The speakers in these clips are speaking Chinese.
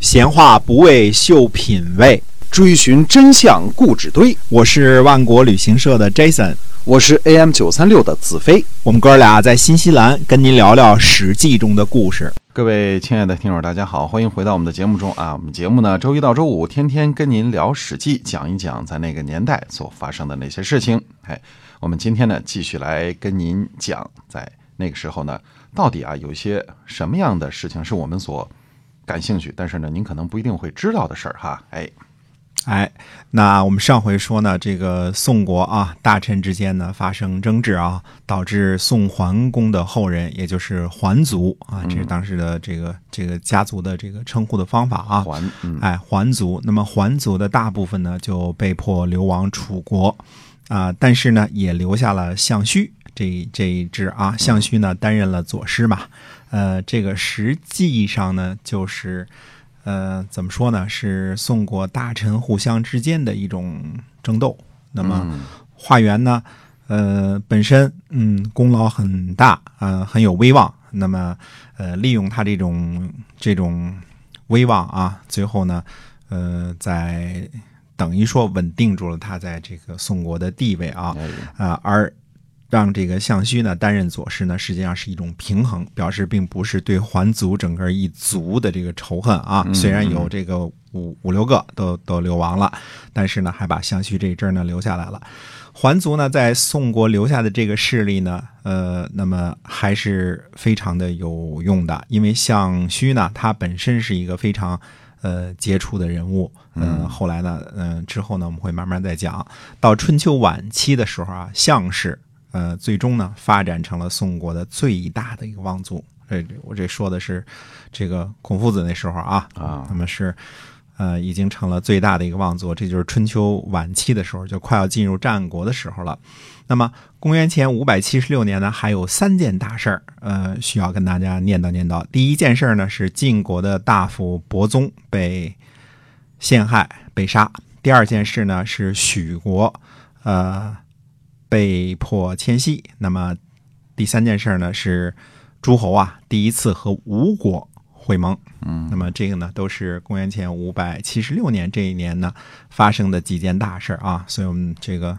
闲话不为秀品味，追寻真相故纸堆。我是万国旅行社的 Jason，我是 AM 九三六的子飞。我们哥俩在新西兰跟您聊聊《史记》中的故事。各位亲爱的听友，大家好，欢迎回到我们的节目中啊！我们节目呢，周一到周五天天跟您聊《史记》，讲一讲在那个年代所发生的那些事情。哎，我们今天呢，继续来跟您讲，在那个时候呢，到底啊有一些什么样的事情是我们所感兴趣，但是呢，您可能不一定会知道的事儿哈。哎，哎，那我们上回说呢，这个宋国啊，大臣之间呢发生争执啊，导致宋桓公的后人，也就是桓族啊，这是当时的这个这个家族的这个称呼的方法啊。桓嗯哎，桓族。那么桓族的大部分呢，就被迫流亡楚国啊、但是呢，也留下了项须这这一支啊。项须呢，担任了左师嘛。呃，这个实际上呢，就是呃，怎么说呢？是宋国大臣互相之间的一种争斗。那么嗯华元呢，呃，本身嗯功劳很大，呃，很有威望。那么呃，利用他这种这种威望啊，最后呢，呃，在等于说稳定住了他在这个宋国的地位啊。哎啊，而让这个项须呢担任左师呢，实际上是一种平衡，表示并不是对桓族整个一族的这个仇恨啊。虽然有这个五五六个都都流亡了，但是呢，还把项须这一支呢留下来了。桓族呢，在宋国留下的这个势力呢，呃，那么还是非常的有用的，因为项须呢，他本身是一个非常呃杰出的人物，嗯、后来呢，嗯、之后呢，我们会慢慢再讲。到春秋晚期的时候啊，项氏呃，最终呢发展成了宋国的最大的一个望族。这我这说的是这个孔夫子那时候啊啊那么是呃已经成了最大的一个望族，这就是春秋晚期的时候，就快要进入战国的时候了。那么公元前五百七十六年呢，还有三件大事儿，呃，需要跟大家念叨念叨。第一件事儿呢是晋国的大夫伯宗被陷害被杀；第二件事呢是许国，呃，被迫迁徙。那么第三件事呢是诸侯啊第一次和吴国会盟。嗯那么这个呢都是公元前五百七十六年这一年呢发生的几件大事儿啊，所以我们这个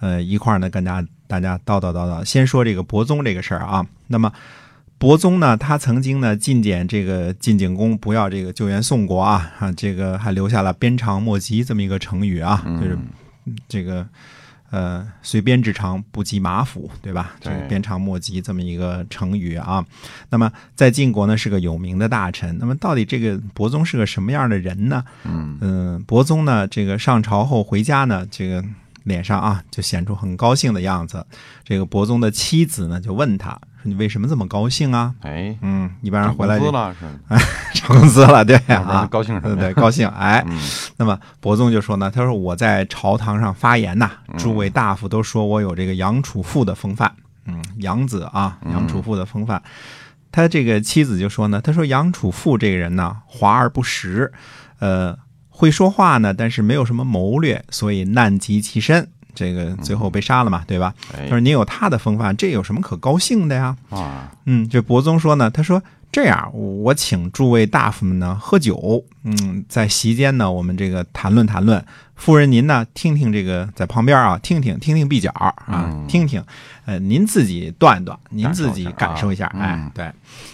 呃一块儿呢跟大家大家叨叨叨叨。先说这个伯宗这个事儿啊，那么。伯宗呢，他曾经呢进谏这个晋景公不要这个救援宋国啊啊，这个还留下了“鞭长莫及”这么一个成语啊，就是这个呃随鞭之长不及马腹，对吧？这对个鞭长莫及这么一个成语啊。那么在晋国呢是个有名的大臣。那么到底这个伯宗是个什么样的人呢？嗯嗯，伯宗呢，这个上朝后回家呢，这个脸上啊就显出很高兴的样子。这个伯宗的妻子呢就问他说：“你为什么这么高兴啊哎？”，嗯，一般人回来就涨工资了是，涨工资了，对啊，高兴什么？对对，高兴哎。嗯那么伯宗就说呢，他说我在朝堂上发言呐，嗯诸位大夫都说我有这个杨楚父的风范，嗯，杨子啊，杨楚父的风范。他这个妻子就说呢，他说杨楚父这个人呢，华而不实，呃，会说话呢，但是没有什么谋略，所以难及其身。这个最后被杀了嘛，对吧？他说哎你有他的风范，这有什么可高兴的呀？啊嗯，这伯宗说呢，他说这样，我请诸位大夫们呢喝酒，嗯，在席间呢，我们这个谈论谈论。夫人您呢，听听这个在旁边啊，听听听听壁角啊，嗯听听，呃，您自己断断，您自己感受一下，啊哎嗯，对。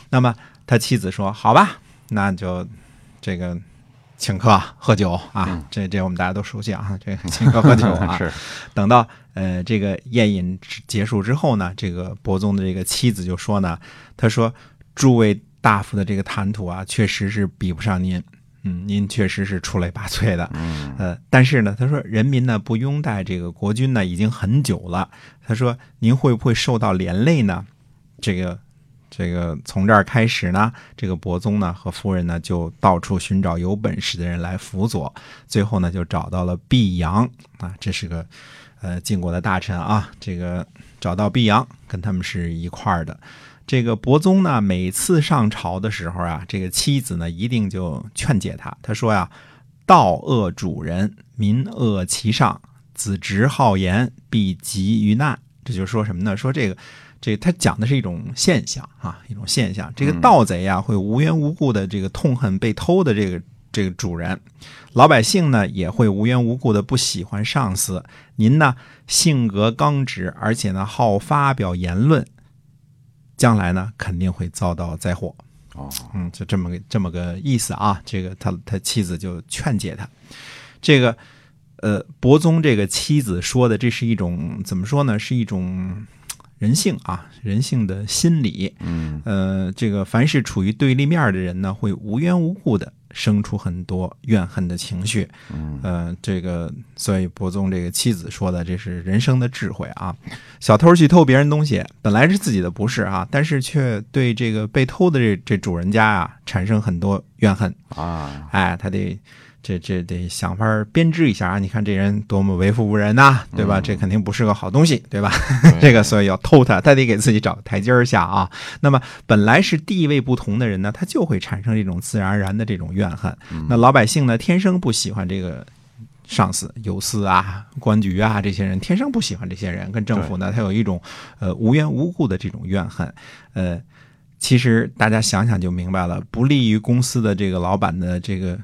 那么他妻子说，好吧，那就这个。请客喝酒啊，这这我们大家都熟悉啊，这个 请客喝酒啊，是。等到呃这个宴饮结束之后呢，这个伯宗的这个妻子就说呢，他说诸位大夫的这个谈吐啊，确实是比不上您，嗯，您确实是出类拔萃的，嗯。呃，但是呢，他说人民呢不拥戴这个国君呢已经很久了，他说您会不会受到连累呢？这个这个从这儿开始呢，这个伯宗呢和夫人呢就到处寻找有本事的人来辅佐，最后呢就找到了毕阳啊，这是个呃晋国的大臣啊，这个找到毕阳跟他们是一块儿的。这个伯宗呢，每次上朝的时候啊，这个妻子呢一定就劝解他，他说呀：“道恶主人，民恶其上，子直好言，必急于难。”这就说什么呢？说这个。这他讲的是一种现象啊，一种现象。这个盗贼啊，会无缘无故的这个痛恨被偷的这个这个主人，老百姓呢也会无缘无故的不喜欢上司。您呢性格刚直，而且呢好发表言论，将来呢肯定会遭到灾祸。哦，嗯，就这么个这么个意思啊。这个他他妻子就劝解他，这个呃伯宗这个妻子说的，这是一种怎么说呢？是一种人性啊，人性的心理。嗯呃，这个凡是处于对立面的人呢，会无缘无故的生出很多怨恨的情绪。嗯呃，这个所以伯宗这个妻子说的，这是人生的智慧啊。小偷去偷别人东西，本来是自己的不是啊，但是却对这个被偷的这这主人家啊产生很多怨恨。啊，哎，他得这这得想法儿编织一下啊！你看这人多么为富不仁呐、对吧？这肯定不是个好东西，对吧？这个所以要偷他，他得给自己找个台阶儿下啊。那么本来是地位不同的人呢，他就会产生这种自然而然的这种怨恨。那老百姓呢，天生不喜欢这个。上司、有司啊、官局啊，这些人天生不喜欢这些人，跟政府呢，他有一种呃无缘无故的这种怨恨。呃，其实大家想想就明白了，不利于公司的这个老板的这个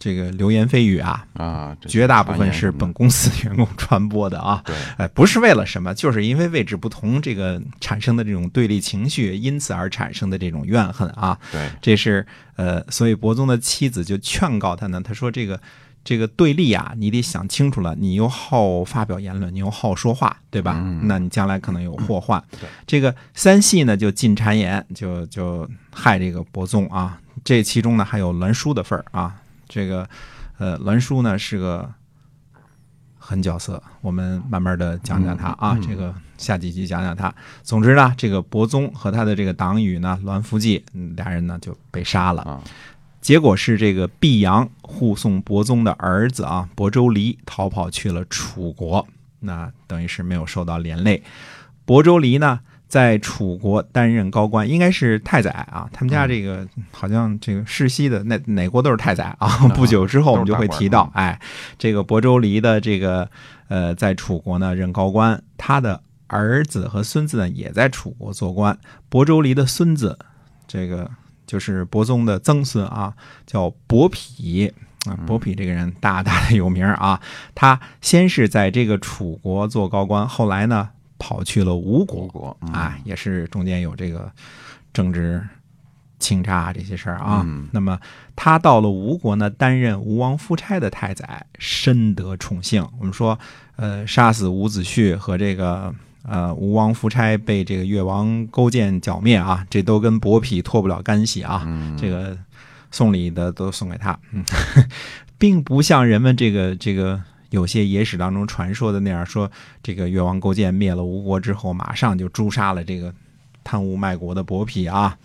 这个流言蜚语啊，啊，绝大部分是本公司员工传播的啊。对，哎，不是为了什么，就是因为位置不同，这个产生的这种对立情绪，因此而产生的这种怨恨啊。对，这是呃，所以伯宗的妻子就劝告他呢，他说这个这个对立啊，你得想清楚了，你又好发表言论，你又好说话，对吧？嗯那你将来可能有祸患。对这个三系呢就进谗言，就就害这个伯宗啊。这其中呢还有栾书的份儿啊。这个呃，栾书呢是个狠角色，我们慢慢的讲讲他啊。嗯嗯这个下几集讲讲他。总之呢，这个伯宗和他的这个党羽呢，栾福记，嗯俩人呢就被杀了。啊，结果是这个毕阳护送伯宗的儿子啊，伯州离逃跑去了楚国，那等于是没有受到连累。伯州离呢，在楚国担任高官，应该是太宰啊。他们家这个好像这个世袭的，那哪国都是太宰啊。不久之后我们就会提到，哎，这个亳州离的这个呃，在楚国呢任高官，他的儿子和孙子呢也在楚国做官。亳州离的孙子，这个就是伯宗的曾孙啊，叫伯嚭啊。伯嚭这个人大大的有名啊，他先是在这个楚国做高官，后来呢跑去了吴国吴国嗯啊，也是中间有这个政治倾轧这些事儿啊。嗯那么他到了吴国呢，担任吴王夫差的太宰，深得宠幸。我们说，呃，杀死伍子胥和这个呃吴王夫差被这个越王勾践剿灭啊，这都跟伯嚭脱不了干系啊。嗯，这个送礼的都送给他，嗯，并不像人们这个这个有些野史当中传说的那样，说这个越王勾践灭了吴国之后，马上就诛杀了这个贪污卖国的伯嚭啊。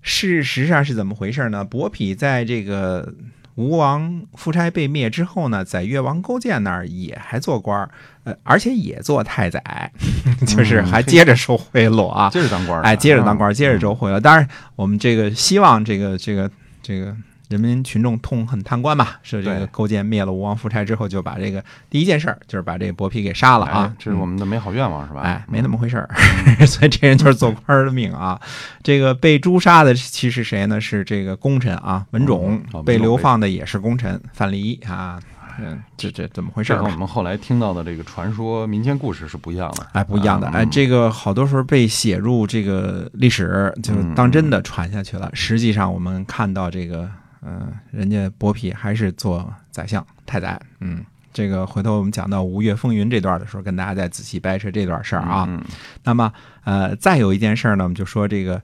事实上是怎么回事呢？伯嚭在这个吴王夫差被灭之后呢，在越王勾践那儿也还做官儿，呃，而且也做太宰，就是还接着收贿赂啊。接着当官儿，哎，接着当官，儿接着收贿赂。当然，我们这个希望这个这个这个人民群众痛恨贪官嘛，是这个勾践灭了吴王夫差之后，就把这个第一件事儿就是把这个伯嚭给杀了啊哎，这是我们的美好愿望是吧？哎，没那么回事儿，所以这人就是做官儿的命啊。这个被诛杀的其实谁呢？是这个功臣啊，文种哦。被流放的也是功臣范蠡啊。嗯，这这怎么回事我们后来听到的这个传说民间故事是不一样的。哎，不一样的，哎，这个好多时候被写入这个历史，就当真的传下去了。实际上，我们看到这个，嗯、人家伯嚭还是做宰相、太宰，嗯，这个回头我们讲到吴越风云这段的时候，跟大家再仔细掰扯这段事儿啊。嗯那么，呃，再有一件事儿呢，我们就说这个，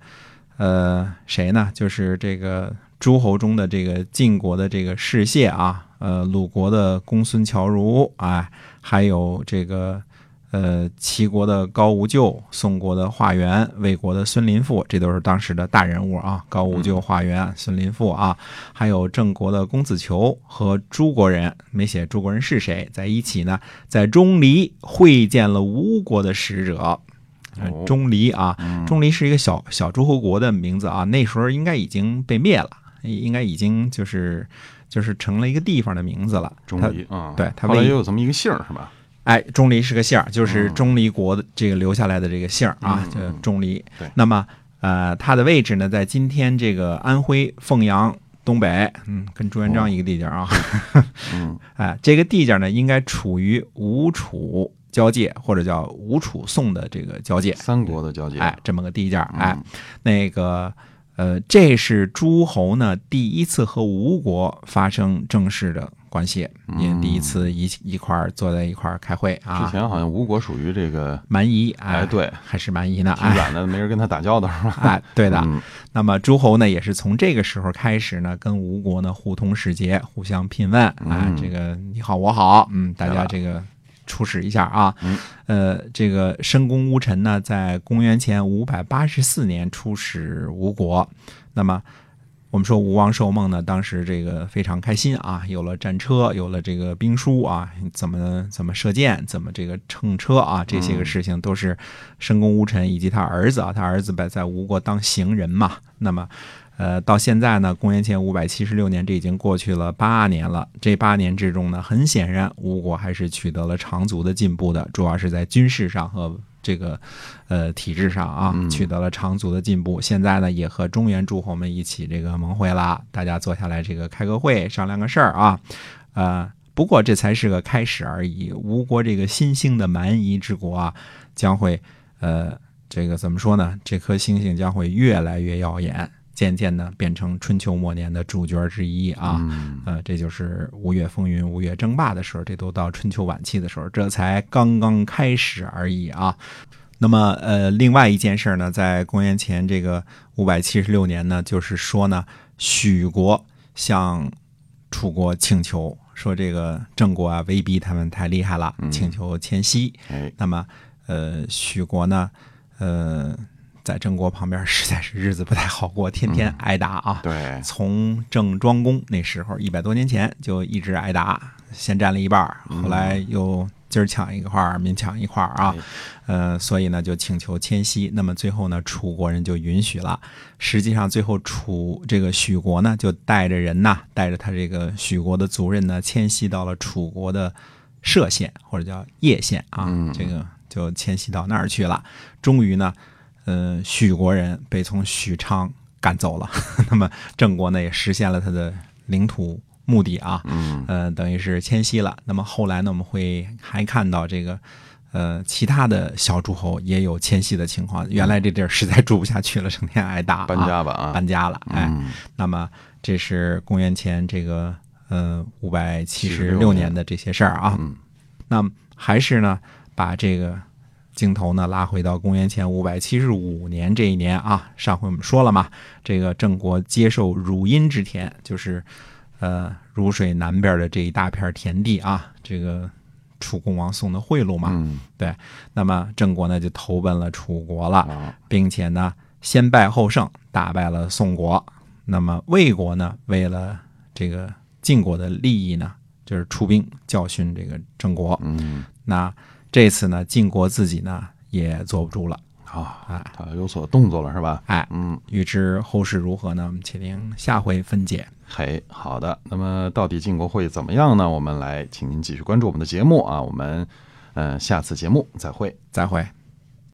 呃，谁呢？就是这个诸侯中的这个晋国的这个士燮啊，呃，鲁国的公孙侨如，啊，还有这个。呃，齐国的高无咎，宋国的华元，魏国的孙林父，这都是当时的大人物啊。高无咎、华元、孙林父啊，还有郑国的公子求和诸国人，没写诸国人是谁，在一起呢，在钟离会见了吴国的使者。钟离啊，嗯钟离是一个小小诸侯国的名字啊，那时候应该已经被灭了，应该已经就是就是成了一个地方的名字了。钟他离啊，后来对他为也有这么一个姓是吧？哎，钟离是个姓儿，就是嗯。钟离国的这个留下来的这个姓儿啊嗯，叫嗯钟离。对。那么呃，他的位置呢，在今天这个安徽凤阳东北，嗯，跟朱元璋一个地界啊。嗯。哎，这个地界呢，应该处于吴楚交界，或者叫吴楚宋的这个交界。三国的交界，哎，这么个地界儿，哎。嗯，那个呃，这是诸侯呢第一次和吴国发生正式的关系，因为第一次一一块儿坐在一块儿开会啊之啊。前好像吴国属于这个蛮夷，哎对还是蛮夷呢，哎挺远的，没人跟他打交道是吧？哎，对的。嗯那么诸侯呢，也是从这个时候开始呢，跟吴国呢互通使节，互相聘问啊，嗯这个你好我好，嗯，大家这个出使一下啊。嗯呃，这个申公乌臣呢，在公元前五百八十四年出使吴国，那么。我们说吴王寿梦呢，当时这个非常开心啊，有了战车，有了这个兵书啊，怎么怎么射箭，怎么这个乘车啊，这些个事情都是申公乌臣以及他儿子啊，他儿子在在吴国当行人嘛。那么，呃，到现在呢，公元前五百七十六年，这已经过去了八年了。这八年之中呢，很显然吴国还是取得了长足的进步的，主要是在军事上和这个呃体制上啊，取得了长足的进步。现在呢，也和中原诸侯们一起这个盟会了，大家坐下来这个开个会，商量个事儿啊，呃。不过这才是个开始而已。吴国这个新兴的蛮夷之国啊，将会呃，这个怎么说呢？这颗星星将会越来越耀眼，渐渐的变成春秋末年的主角之一啊。嗯呃，这就是吴越风云、吴越争霸的时候，这都到春秋晚期的时候，这才刚刚开始而已啊。那么，呃，另外一件事呢，在公元前这个五百七十六年呢，就是说呢，许国向楚国请求说，这个郑国啊，威逼他们太厉害了，请求迁西。哎，那么，呃，许国呢，呃，在郑国旁边实在是日子不太好过，天天挨打啊。对，从郑庄公那时候一百多年前就一直挨打，先占了一半，后来又今儿抢一块儿，明抢一块儿啊哎，呃，所以呢就请求迁徙。那么最后呢，楚国人就允许了。实际上最后楚这个许国呢，就带着人呐，带着他这个许国的族人呢，迁徙到了楚国的歙县或者叫叶县啊，嗯这个就迁徙到那儿去了。终于呢，呃，许国人被从许昌赶走了。那么郑国呢，也实现了他的领土目的啊，嗯呃，等于是迁徙了。那么后来呢，我们会还看到这个。呃，其他的小诸侯也有迁徙的情况。原来这地儿实在住不下去了，成天挨打、啊，搬家吧啊，搬家了。哎，嗯那么这是公元前这个呃五百七十六年的这些事儿啊。嗯那么还是呢，把这个镜头呢拉回到公元前五百七十五年这一年啊。上回我们说了嘛，这个郑国接受汝阴之田，就是呃汝水南边的这一大片田地啊，这个楚共王送的贿赂嘛。嗯那么郑国呢就投奔了楚国了。啊，并且呢，先败后胜，打败了宋国。那么魏国呢，为了这个晋国的利益呢，就是出兵教训这个郑国。嗯那这次呢，晋国自己呢也坐不住了，啊哎，他有所动作了是吧？哎，嗯，预知后事如何呢？我们且听下回分解。嘿，好的。那么到底晋国会怎么样呢？我们来，请您继续关注我们的节目啊。我们，嗯、下次节目再会。再会。